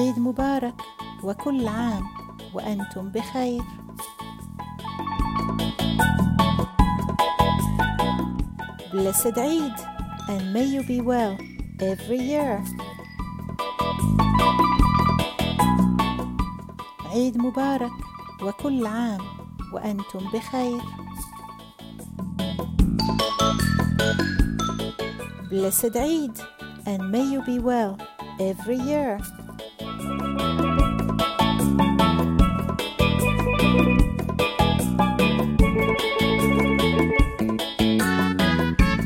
عيد مبارك وكل عام وأنتم بخير Blessed Eid and may you be well every year. عيد مبارك وكل عام وأنتم بخير. Blessed Eid and may you be well every year.